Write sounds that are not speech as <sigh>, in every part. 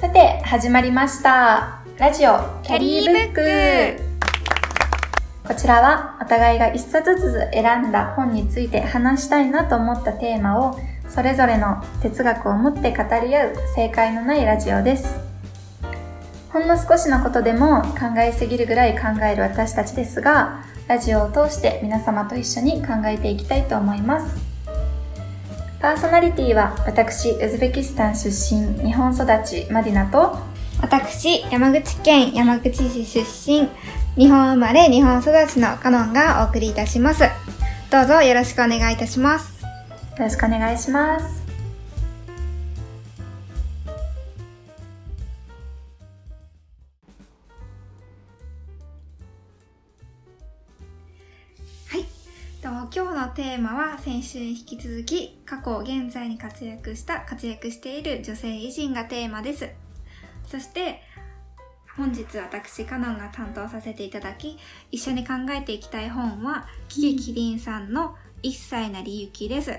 さて、始まりました。ラジオキャリーブック。こちらはお互いが一冊ずつ選んだ本について話したいなと思ったテーマをそれぞれの哲学を持って語り合う正解のないラジオです。ほんの少しのことでも考えすぎるぐらい考える私たちですが、ラジオを通して皆様と一緒に考えていきたいと思います。パーソナリティは私、ウズベキスタン出身、日本育ち、マディナと、私、山口県山口市出身、日本生まれ日本育ちのカノンがお送りいたします。どうぞよろしくお願いいたします。よろしくお願いします。今日のテーマは先週に引き続き過去現在に活躍した活躍している女性偉人がテーマです。そして本日私カノンが担当させていただき一緒に考えていきたい本はキキキリンさんの一歳なりゆきです。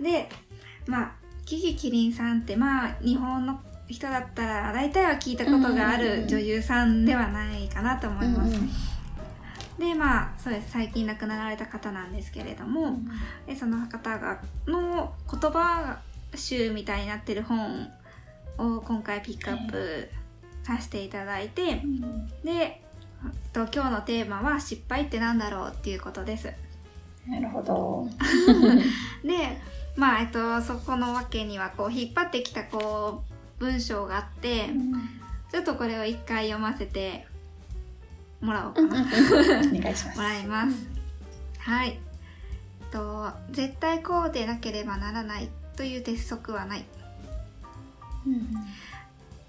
でまあキキキリンさんってまあ日本の人だったら大体は聞いたことがある女優さんではないかなと思います、でまあそうです最近亡くなられた方なんですけれども、でその方がの言葉集みたいになってる本を今回ピックアップさせていただいて、で、えっと、今日のテーマは「失敗ってなんだろう?」っていうことです。なるほど。<laughs> でまあえっとそこのわけにはこう引っ張ってきたこう文章があってちょっとこれを一回読ませてもらおうかな。お願いします。もらいます。はい。と絶対こうでなければならないという鉄則はない。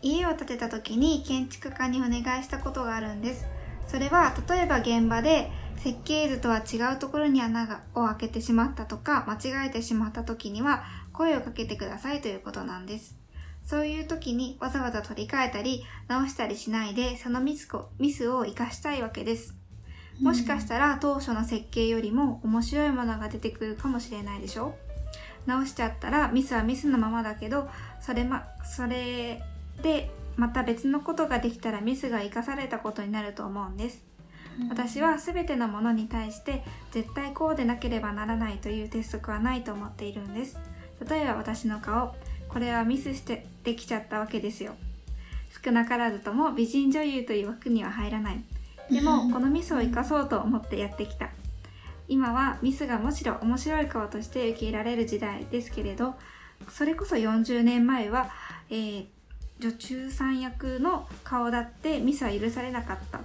家を建てた時に建築家にお願いしたことがあるんです。それは例えば現場で設計図とは違うところに穴がを開けてしまったとか間違えてしまった時には声をかけてくださいということなんです。そういう時にわざわざ取り替えたり直したりしないでそのミスこミスを活かしたいわけです。もしかしたら当初の設計よりも面白いものが出てくるかもしれないでしょ？直しちゃったらミスはミスのままだけどそれまそれでまた別のことができたらミスが生かされたことになると思うんです。私は全てのものに対して絶対こうでなければならないという鉄則はないと思っているんです。例えば私の顔これはミスしてできちゃったわけですよ。少なからずとも美人女優という枠には入らない。でもこのミスを生かそうと思ってやってきた。今はミスがむしろ面白い顔として受け入れられる時代ですけれどそれこそ40年前は、えー女中さん役の顔だってミスは許されなかった。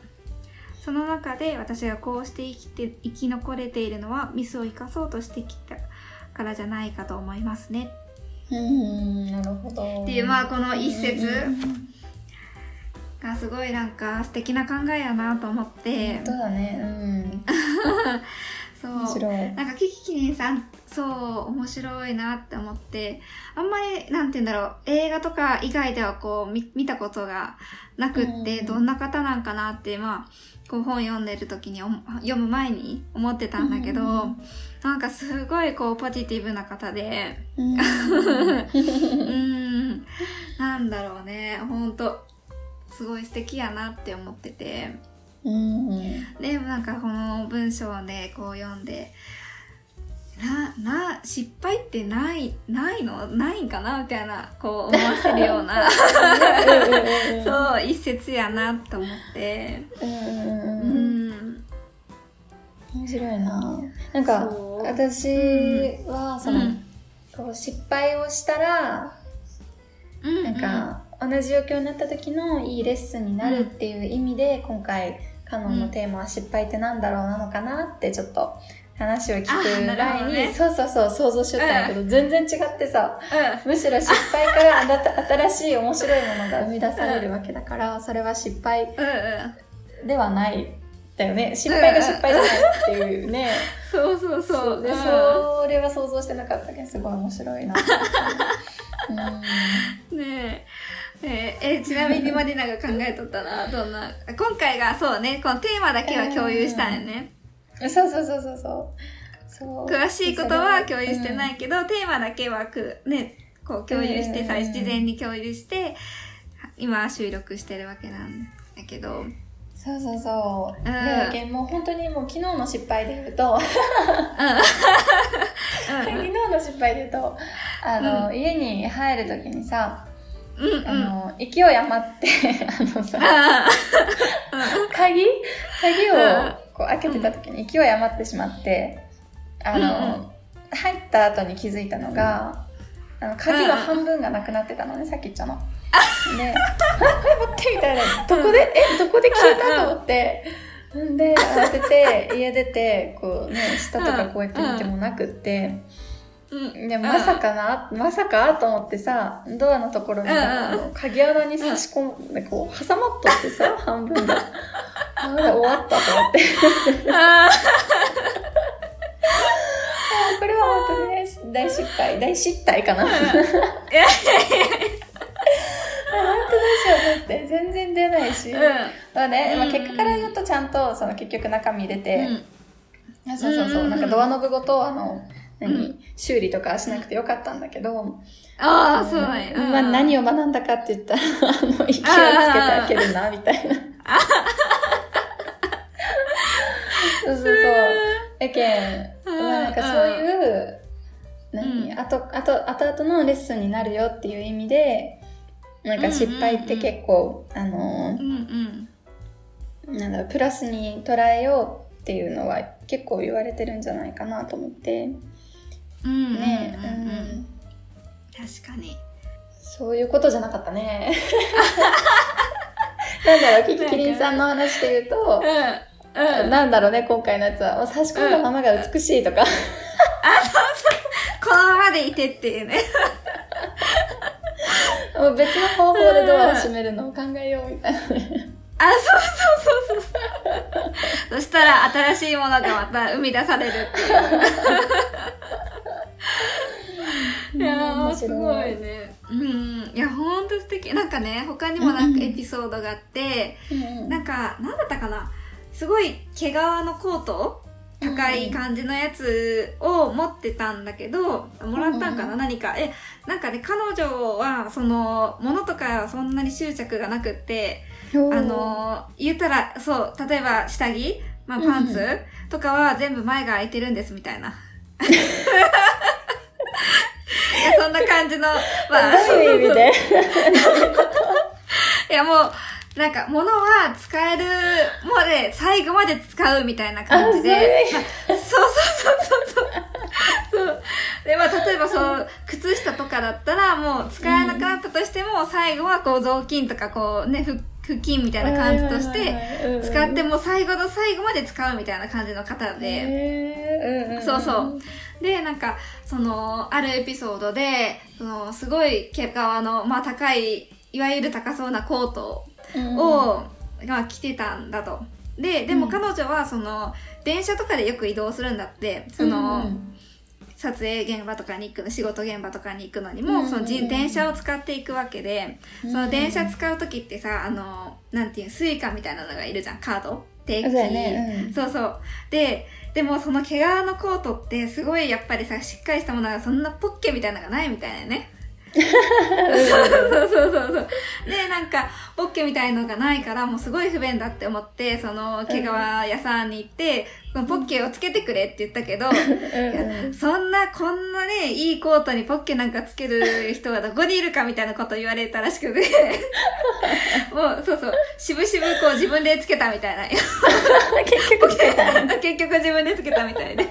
その中で私がこうして生きて生き残れているのはミスを生かそうとしてきたからじゃないかと思いますねうん、なるほど。っていうまあこの一節がすごいなんか素敵な考えやなと思って本当だね。うん。<laughs> そう面白い。なんかキキキリンさんそう面白いなって思ってあんまりなんて言うんだろう映画とか以外ではこう見見たことがなくって、うんどんな方なんかなってまあこう本読んでる時に読む前に思ってたんだけど、うん。なんかすごいこうポジティブな方で。うん。<laughs> うん。なんだろうね。ほんとすごい素敵やなって思ってて。うん。でなんかこの文章をねこう読んでなな失敗ってないないの？ないんかな？みたいなこう思わせるような。<laughs> そう一節やなと思って。うんうんううん。ん。面白いな。なんか私はその、うん。こう失敗をしたらうん。なんか同じ状況になった時のいいレッスンになるっていう意味で、今回カノンのテーマは失敗ってなんだろうなのかなってちょっと話を聞く前に、どね。そうそうそう想像しよったんだけど、全然違ってさうむしろ失敗から <laughs> あ新しい面白いものが生み出されるわけだから、それは失敗んうんうん。ではないだよね。失敗が失敗じゃないっていうね、そうそうそう。で、うん。それは想像してなかったけどすごい面白いなうん <laughs> ねえ。え。えちなみにマディナが考えとったなどんな今回がそうねこのテーマだけは共有したんよね、<laughs> そうそうそうそうそうそう詳しいことは共有してないいけど、テーマだけはく、ね、こう共有して、最うん事前に共有して、今収録してるわけなんだけど。そうそうそう。うんもう本当にもう昨日の失敗で言うと、うん。<laughs> 昨日の失敗で言うと、あの、家に入るときにさ、うん。うん。あの、勢い余って、<laughs> あのさ、鍵？鍵をこう開けてた時に勢い余ってしまって、あの、入った後に気づいたのが、あの鍵の半分がなくなってたのね、さっき言ったの。で、<laughs> 待ってみたいな。どこで、え、どこで消えた？と思って。ん。で、慌てて、家出て、こうね、下とかこうやって見てもなくって、うん。でまさかな、まさかと思ってさ、ドアのところに、うんうんあの鍵穴に差し込んで、こう、挟まっとってさ、<laughs> 半分が。あれ、終わったと思って。あこれは本当にね、大失敗、大失態かな。本当どうしようとって、全然出ないし。ーまあね、まあ、うん結果から言うとちゃんと、その結局中身入れて、うん。そうそうそう、うんなんかドアノブごと、あの、何、うん。修理とかしなくてよかったんだけど、ああ、そうなんや。まあ、何を学んだかって言ったら、あの、勢いつけて開けるな、みたいな。そうそうそう。やけん、うんまあなんかそういう、うん。何、あと、あと、後々のレッスンになるよっていう意味で、なんか失敗って結構、あのうんうん。なんだろう、プラスに捉えようっていうのは結構言われてるんじゃないかなと思って、うん。ね、うんうんうん確かに。そういうことじゃなかったね。<laughs> なんだろう、キキキリンさんの話で言うと、うん。うん。なんだろうね、今回のやつは。差し込んだままが美しいとか。このままでいてっていうね。<laughs> もう別の方法でドアを閉めるのを考えようみたいなね。あ、そうそうそうそうそしたら新しいものがまた生み出されるっていう。いやすごいね。うん。いや、ほんと素敵。なんかね、他にもなんかエピソードがあって、うんなんか、なんだったかな？すごい毛皮のコート？高い感じのやつを持ってたんだけど、もらったんかな、うん何か？え、なんかね、彼女は、その、物とかそんなに執着がなくって、うんあの、言ったら、そう、例えば下着まあパンツ、うんとかは全部前が開いてるんですみたいな。<laughs> いや、そんな感じの、まあ、どういう意味で <laughs> いやもう、なんか、物は使えるまで、最後まで使うみたいな感じで。まあそうそうそうそうそう。そう。で、まあ、例えばそう、靴下とかだったら、もう使えなくなったとしても、最後はこう、雑巾とかこう、ね、ふ布巾みたいな感じとして、使ってもう最後の最後まで使うみたいな感じの方で。そうそう。で、なんか、その、あるエピソードで、その、すごい毛皮の、まあ高い、いわゆる高そうなコートうんを、が着てたんだと。で、でもうん。彼女は、その、電車とかでよく移動するんだって、その、うん撮影現場とかに行くの、仕事現場とかに行くのにも、うんその自電車を使っていくわけで、うんその電車使う時ってさ、あの、なんていう、 Suica みたいなのがいるじゃん、カード定期。そうやねうんそうそう。で、でもその毛皮のコートってすごいやっぱりさ、しっかりしたものがそんなポッケみたいなのがないみたいなね。そうそうそうそう。で、なんか、ポッケみたいのがないから、もうすごい不便だって思って、その毛皮屋さんに行って、ポッケをつけてくれって言ったけど、そんな、こんなね、いいコートにポッケなんかつける人がどこにいるかみたいなこと言われたらしくて、もう、そうそう、しぶしぶこう自分でつけたみたいな。<laughs> 結局つけた。<laughs> 結局自分でつけたみたいで。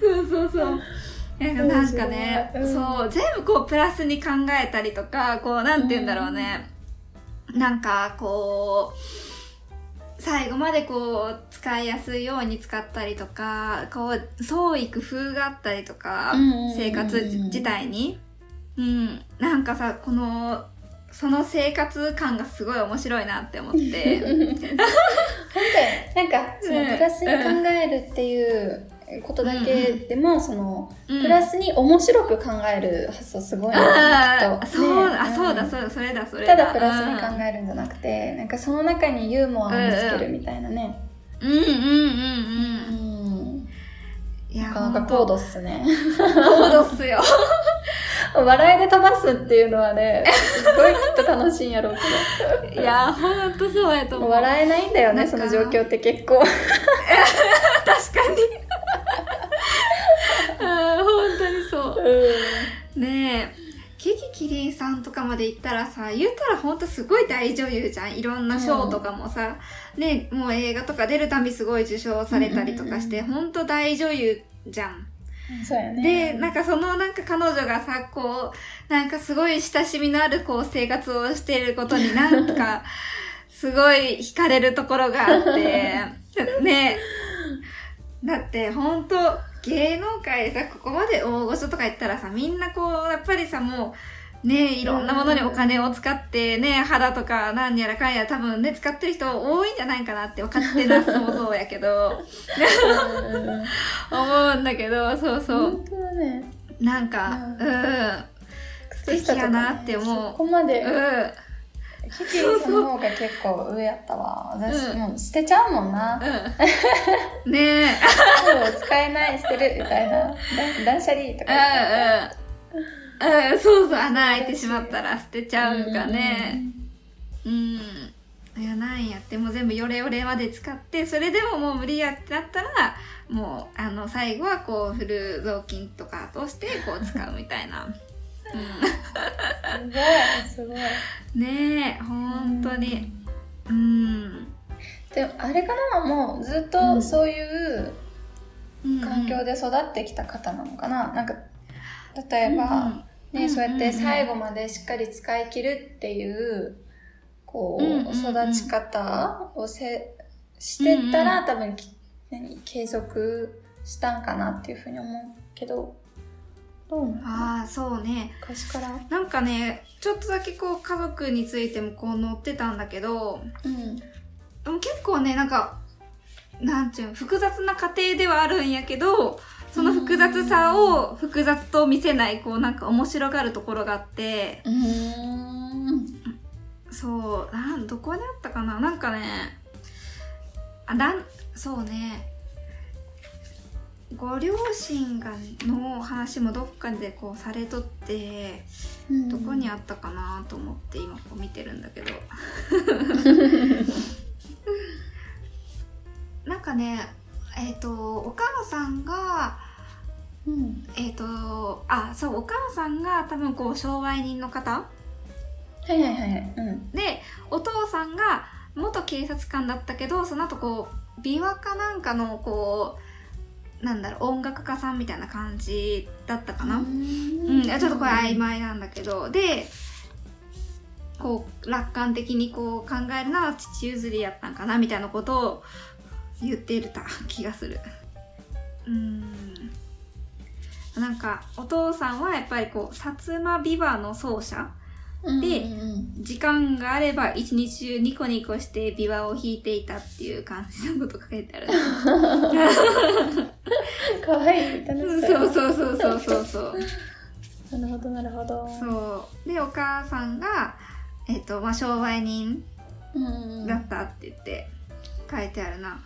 そうそうそう。なんかね、うんそう、全部こうプラスに考えたりとか、こう、なんて言うんだろうね。なんかこう、最後までこう、使いやすいように使ったりとか、こう、創意工夫があったりとかうんうんうんうん、生活自体に。うん。なんかさ、この、その生活感がすごい面白いなって思って。<laughs> 本当になんかそのうんプラスに考えるっていうことだけでも、そのうん。プラスに面白く考える発想すごいあなきっとうあ、そうだ、んそうだ、それだ、それだ。ただプラスに考えるんじゃなくて、なんかその中にユーモアを見つけるみたいなね、うんうんうんうん。ううん。なかなか高度っすね。高度っすよ。<laughs> 笑いで飛ばすっていうのはね、すごいきっと楽しいんやろうけいやほんとそうやとど。思う。笑えないんだよね、その状況って結構。<laughs> 確かにあー本当にそうねえ。ケキキリンさんとかまで行ったらさ言ったらほんとすごい大女優じゃん。いろんな賞とかもさ、ねもう映画とか出るたびすごい受賞されたりとかして、ほんと大女優じゃん。そうやね。で、なんかそのなんか彼女がさ、こう、なんかすごい親しみのあるこう生活をしていることになんか、<laughs> すごい惹かれるところがあって、ね。だって本当芸能界でさ、ここまで大御所とか言ったらさ、みんなこう、やっぱりさ、もう、ねいろんなものにお金を使ってね、肌とか何やらかんやら多分ね、使ってる人多いんじゃないかなって分かってな想像やけど、思うんだけど、そうそう。本当だね。なんか、ううん。素敵やなって思うそこまで、うん。キキリンさんの方が結構上やったわ。私、うんもう捨てちゃうもんな。うん。<laughs> ねえ。使えない、捨てる、みたいな。だ断捨離とかうんうん。うん、そうそう、穴開いてしまったら捨てちゃうかね。うん。いや、なんやって、もう全部ヨレヨレまで使って、それでももう無理やってなったら、もう、あの、最後はこう、フル雑巾とかとして、こう、使うみたいな。うすごい、すごい。ん。ねえ、本当に。うん。でも、あれかなもうずっとそういう環境で育ってきた方なのかな、なんか、例えば、ね、そうやって最後までしっかり使い切るっていう、こう、うんうんうん育ち方をせしてったら、多分き何継続したんかなっていうふうに思うけど、どうああ、そうね。昔から？なんかね、ちょっとだけこう家族についてもこう載ってたんだけど、うん。でも結構ね、なんか、なんちゅうの複雑な家庭ではあるんやけど、その複雑さを複雑と見せない、こうなんか面白がるところがあって、うーん。そう、なん、どこにあったかな？なんかね、あ、なん、そうね、ご両親がの話もどっかでこうされとって、どこにあったかなと思って今こう見てるんだけど <laughs> なんかねえっ、とお母さんがうん。えっ、とあそうお母さんが多分こう商売人の方はいはいはいはい。うん。でお父さんが元警察官だったけどその後こう琵琶かなんかのこうなんだろう音楽家さんみたいな感じだったかな、ううん、ちょっとこれ曖昧なんだけど、で、こう、楽観的にこう考えるのは父譲りやったんかなみたいなことを言ってた気がする。うん。なんか、お父さんはやっぱりこう、薩摩琵琶の奏者うんでうんうん時間があれば一日中ニコニコして琵琶を弾いていたっていう感じのこと書いてある。かわいい。楽しそう。そうそうそうそうそう。なるほどなるほど。そう。で、お母さんが、えっ、と、まあ、商売人うん。だったって言って書いてあるな。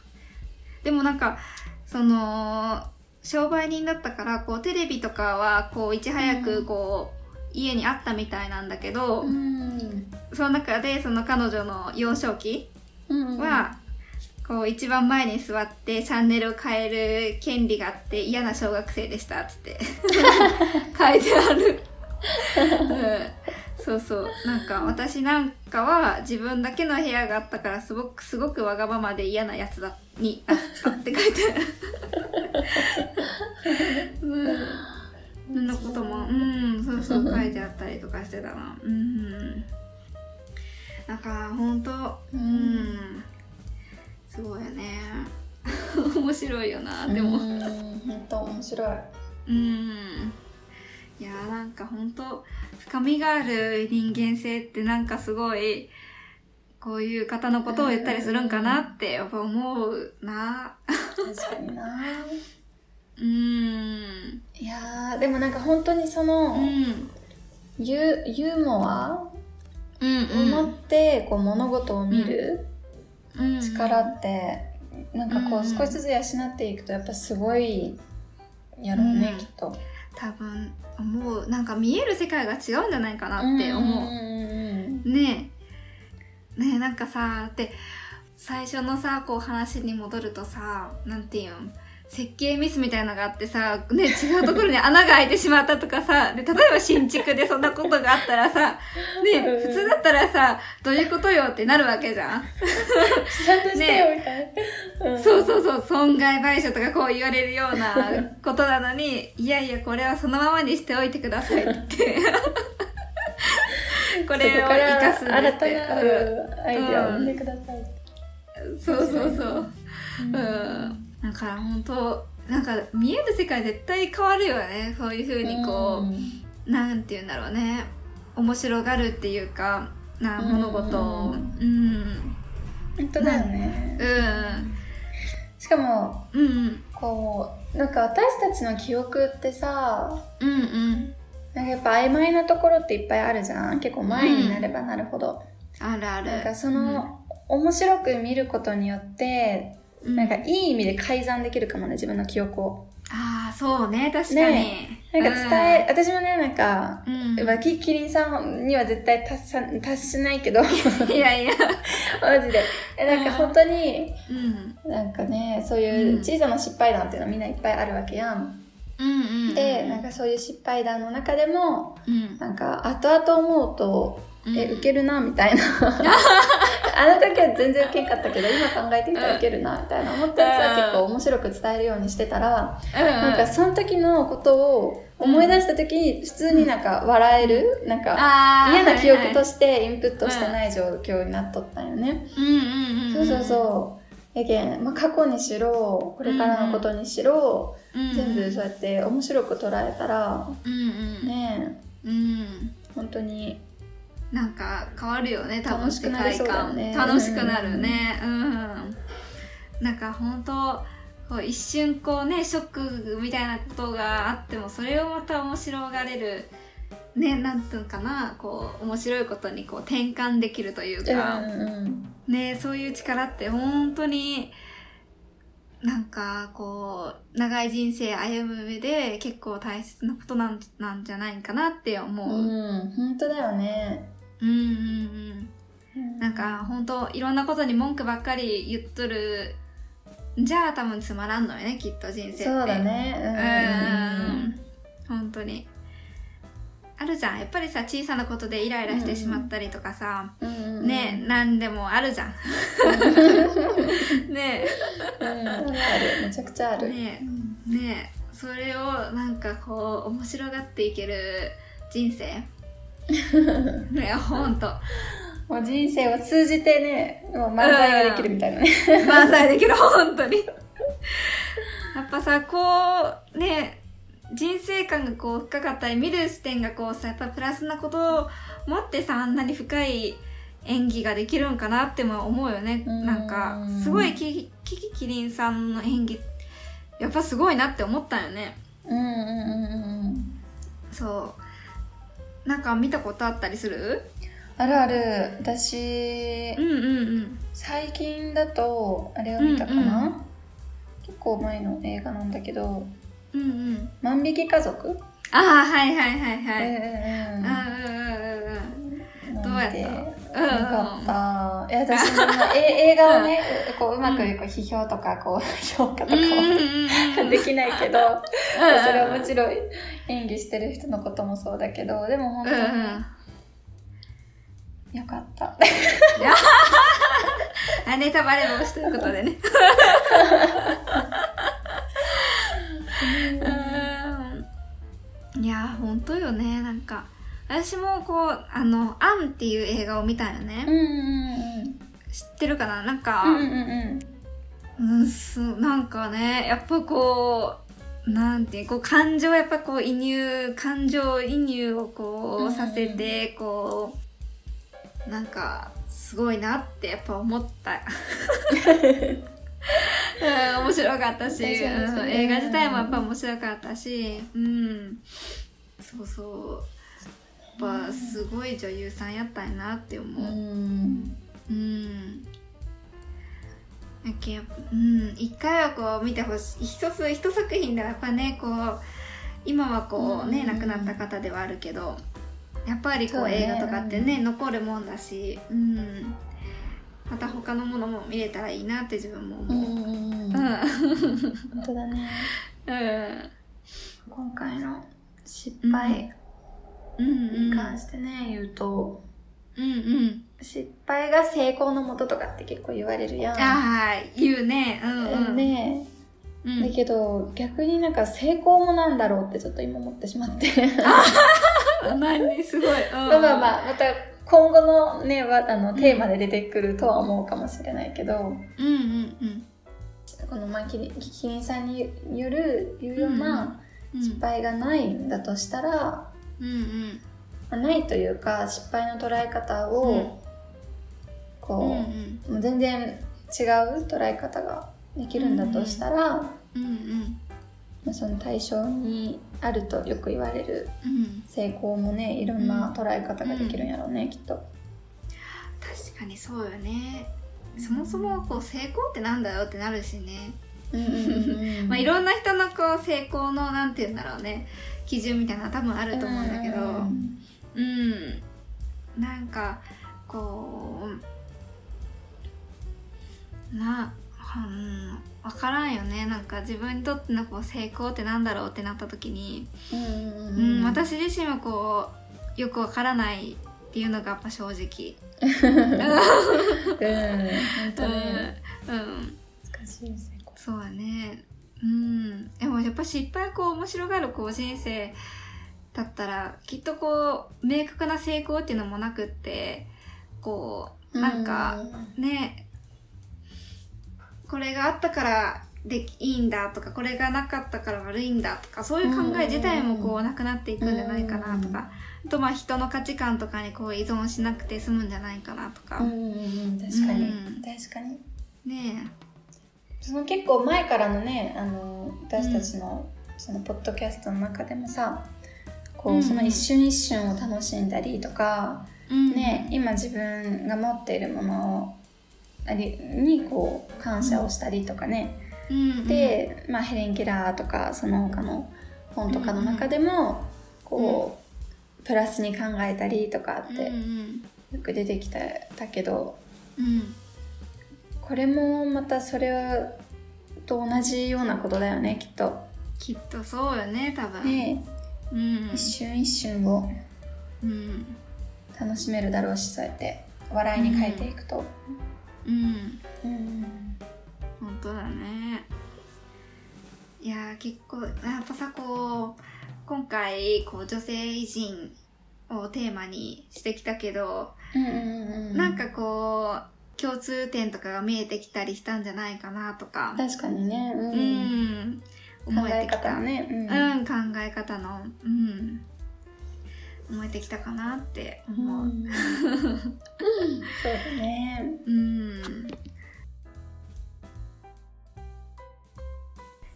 でもなんか、その、商売人だったから、こう、テレビとかは、こう、いち早く、こう、家にあったみたいなんだけど、うん。その中で、その彼女の幼少期うん。は、こう、一番前に座ってチャンネルを変える権利があって嫌な小学生でしたっつって <laughs> 書いてある。うん、そうそう。なんか私なんかは自分だけの部屋があったからすごくすごくわがままで嫌なやつだにあったって書いてある。<laughs> うん。そんなことも、うん、そうそう書いてあったりとかしてたな。うん。なんか本当うん。すごいよね。<laughs> 面白いよな、でも。うん。本当面白い。うん。いやーなんか本当深みがある人間性ってなんかすごい、こういう方のことを言ったりするんかなってやっぱ思うな。確かにな。うん。いやーでもなんか本当にその、うん。ユユーモアうんを持ってこう物事を見るうん。力って、なんかこううん少しずつ養っていくとやっぱすごいやろうね、うんきっと。多分思うなんか見える世界が違うんじゃないかなって思う。ねえねえなんかさって最初のさこう話に戻るとさなんていうん？設計ミスみたいなのがあってさ、ね、違うところに穴が開いてしまったとかさ、で、例えば新築でそんなことがあったらさ、ね、普通だったらさ、どういうことよってなるわけじゃん。ちゃんとしてよ、みたいな。そうそうそう、損害賠償とかこう言われるようなことなのに、いやいや、これはそのままにしておいてくださいって。<laughs> これを生かすんです新ったて。なアイデアを生んでください。うんそうそうそう。うん。だから本当なんか見える世界絶対変わるよね。そういう風にこう、なんて言うんだろうね。面白がるっていうか、なうん物事を。うん。本当だよね。うん。しかも、うんうん。こう、なんか私たちの記憶ってさ、うんうん。なんかやっぱ曖昧なところっていっぱいあるじゃん結構前になればなるほど。あるある。なんかその、面白く見ることによって、うん、なんかいい意味で改ざんできるかもね、自分の記憶を。ああ、そうね、確かに。なんか伝え、私もね、なんか、うん。まあキキリンさんには絶対達さ達しないけど、マいやいや。<laughs> ジで。えなんか本当に、うん。なんかね、そういう小さな失敗談っていうのはみんないっぱいあるわけやん。うんうんうん。で、なんかそういう失敗談の中でも、うん、なんか後々思うと、うん。え、受けるな、みたいな。<laughs> あの時は全然受けんかったけど、今考えてみたら受けるな、みたいな思ったやつは結構面白く伝えるようにしてたら、うん、なんかその時のことを思い出した時に普通になんか笑える、なんかあー嫌な記憶とはいしてインプットしてない状況になっとったんよね。そうそうそう。やけん、まあ、過去にしろ、これからのことにしろ、うん。全部そうやって面白く捉えたら、うんうん。ねえ、うん。本当になんか変わるよね、多分楽しくなりそうだよね世界観楽しくなるね。うん。なんか本当こう一瞬こうね、ショックみたいなことがあっても、それをまた面白がれる、ね、なんていうのかな、こう、面白いことにこう転換できるというか、うんうんねそういう力って本当になんかこう長い人生歩む上で結構大切なことなんなんじゃないかなって思う。ううんん、本当だよね。うんうんなんか本当いろんなことに文句ばっかり言っとるじゃあ多分つまらんのよねきっと人生って。そうだね。うん本当に。あるじゃん。やっぱりさ、小さなことでイライラしてしまったりとかさ、うんうんうん。ね、なんでもあるじゃん。<laughs> ねうん、ある。めちゃくちゃある。ねねそれをなんかこう面白がっていける人生ねほんと。もう人生を通じてね、もう漫才ができるみたいな。ね。満載できる本当に。やっぱさこうね人生観がこう深かったり見る視点がこうさやっぱプラスなことを持ってさあんなに深い演技ができるんかなっても思うよね。うん。なんかすごいキキキキリンさんの演技やっぱすごいなって思ったよね。うんうんうんうん。そうなんか見たことあったりする？あるある。私うん、うんうん。最近だと、あれを見たかな、うんう結構前の映画なんだけど、うんうん。万引き家族？ああはいはいはいはい、うんうんあうん。うんうんうんうん。どうやった？ようんうん。かった。いや、私もえ <laughs> 映画をね、こううまくこう批評とか、こう、評価とかはうんできないけど、うんそれはもちろん演技してる人のこともそうだけど、でも本当によかった。<laughs> あネタバレ防止ということでね。<laughs> うん。いや本当よねなんか私もこうあの「アン」っていう映画を見たよね、うんうん知ってるかな？なんか、うん。うんうんうん。うん、すなんかねやっぱこうなんていうこう感情やっぱこう移入感情移入をこうんうさせてこうなんかすごいなってやっぱ思った。うん、面白かったし、確かにうん映画自体もやっぱ面白かったし、うん、そうそうぱすごい女優さんやったんやなって思う。うん。うん。やけうん、一回はこう見てほしい。一つ、一作品ではやっぱね、こう、今はこうね、うん亡くなった方ではあるけどやっぱりこうね映画とかってね残るもんだし、うん、また他のものも見れたらいいなって自分もうん思う。うんうんうん本当だね <laughs> うん今回の失敗うんうんに関してね、言うと。うんうん。失敗が成功のもととかって結構言われるやん。ああ言うね。うんうん。ねうん。だけど逆になんか成功もなんだろうってちょっと今思ってしまって。<laughs> 何すごい、うん、まあまあまあまた今後のねわあのテーマで出てくるとは思うかもしれないけど、うんうんうん。このまあキリキリンさんによる言うようなうん。失敗がないんだとしたら、うんうん。まあないというか失敗の捉え方を、うん。こう、うんもう全然違う捉え方ができるんだとしたら、うんその対象にあるとよく言われるうん。成功もねいろんな捉え方ができるんやろうね、きっと。確かにそうよね。そもそもこう成功ってなんだよってなるしね、まあ、いろんな人のこう成功のなんて言うんだろうね基準みたいなの多分あると思うんだけど。うん。うんなんかこうなうん分からんよね。なんか自分にとってのこう成功ってなんだろうってなった時に、うん私自身はこうよく分からないっていうのがやっぱ正直。<laughs> うん。本当ね、うん、難しい成功そうだね。うん。でもやっぱ失敗こう面白がるこう人生だったらきっとこう明確な成功っていうのもなくってこうなんかねこれがあったからできいいんだとかこれがなかったから悪いんだとかそういう考え自体もこうなくなっていくんじゃないかなとかあとまあ人の価値観とかにこう依存しなくて済むんじゃないかなとか、確かに、うん。確かに。ねその結構前からのねあの私たちの、そのポッドキャストの中でもさこう、うん。その一瞬一瞬を楽しんだりとか、え、うん。ね今自分が持っているものありにこう感謝をしたりとかね、うん、で、まあ、ヘレン・ケラーとかその他の本とかの中でも、こう、プラスに考えたりとかってうんうん。よく出てきただけどうんこれもまたそれと同じようなことだよねきっと。きっとそうよね多分、ねうん。一瞬一瞬をうん。楽しめるだろうしそうやって。笑いに変えていくと。うん。うん。本当だね。いやー結構やっぱさこう今回こう女性偉人をテーマにしてきたけど、うんうんうん。なんかこう共通点とかが見えてきたりしたんじゃないかなとか確かにね、うんうん思えてきたね、うんうん、考え方の、うん、思えてきたかなって思う。うんそうだね。うん。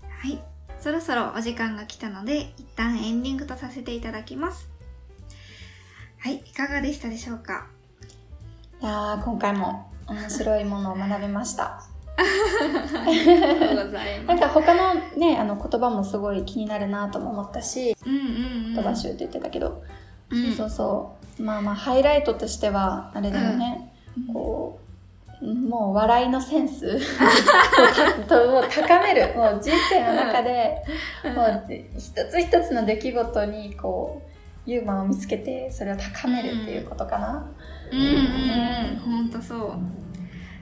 はい。そろそろお時間が来たので、一旦エンディングとさせていただきます。はい。いかがでしたでしょうか？いやー今回も面白いものを学びました。ありがとうござい <laughs> なんか他のねあの言葉もすごい気になるなとも思ったしうんうんうん。言葉集って言ってたけど、うんそうそう。そうまあまあハイライトとしてはあれだよね、こうもう笑いのセンス。<laughs> とを高める。もう人生の中でもう一つ一つの出来事にこうユーモアを見つけてそれを高めるっていうことかな、うんうんうん。ほんとそう。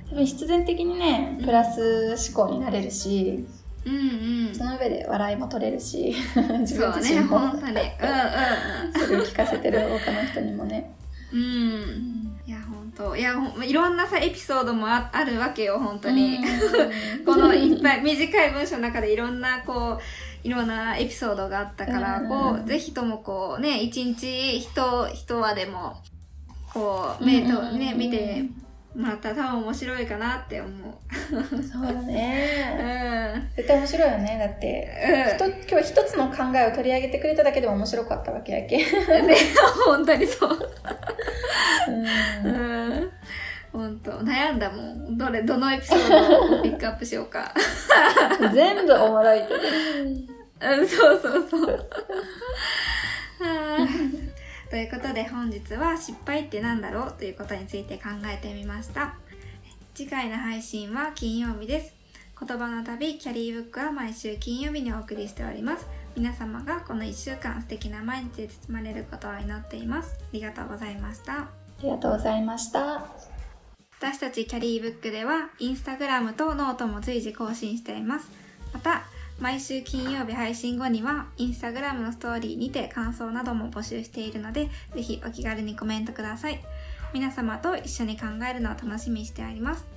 多分必然的にねプラス思考になれるし、うんうん。その上で笑いも取れるし自分自身もほんとに。うんうん <laughs> それを聞かせてる他の人にもね。うん。うん。いや、ほんと。いや、ほんいろんなさ、エピソードもああるわけよ、本当に。<laughs> このいっぱい短い文章の中でいろんなこういろんなエピソードがあったから、うんこうぜひともこうね一日一一話でもこう目と、ね見てもらったら多分面白いかなって思う。そうだうね。<laughs> ん。絶対面白いよね。だって、うん今日一つの考えを取り上げてくれただけでも面白かったわけやけ。<laughs> ね、本当にそう。ううんん。本当悩んだもん。どれ、どのエピソードをピックアップしようか。<laughs> 全部おもろいけど。うん、そうそうそう。ということで本日は失敗って何だろうということについて考えてみました。次回の配信は金曜日です。言葉の旅キャリーブックは毎週金曜日にお送りしております。皆様がこの1週間素敵な毎日で包まれることを祈っています。ありがとうございました。ありがとうございました。私たちキャリーブックではインスタグラムとノートも随時更新しています。また、毎週金曜日配信後にはインスタグラムのストーリーにて感想なども募集しているので、ぜひお気軽にコメントください。皆様と一緒に考えるのを楽しみにしております。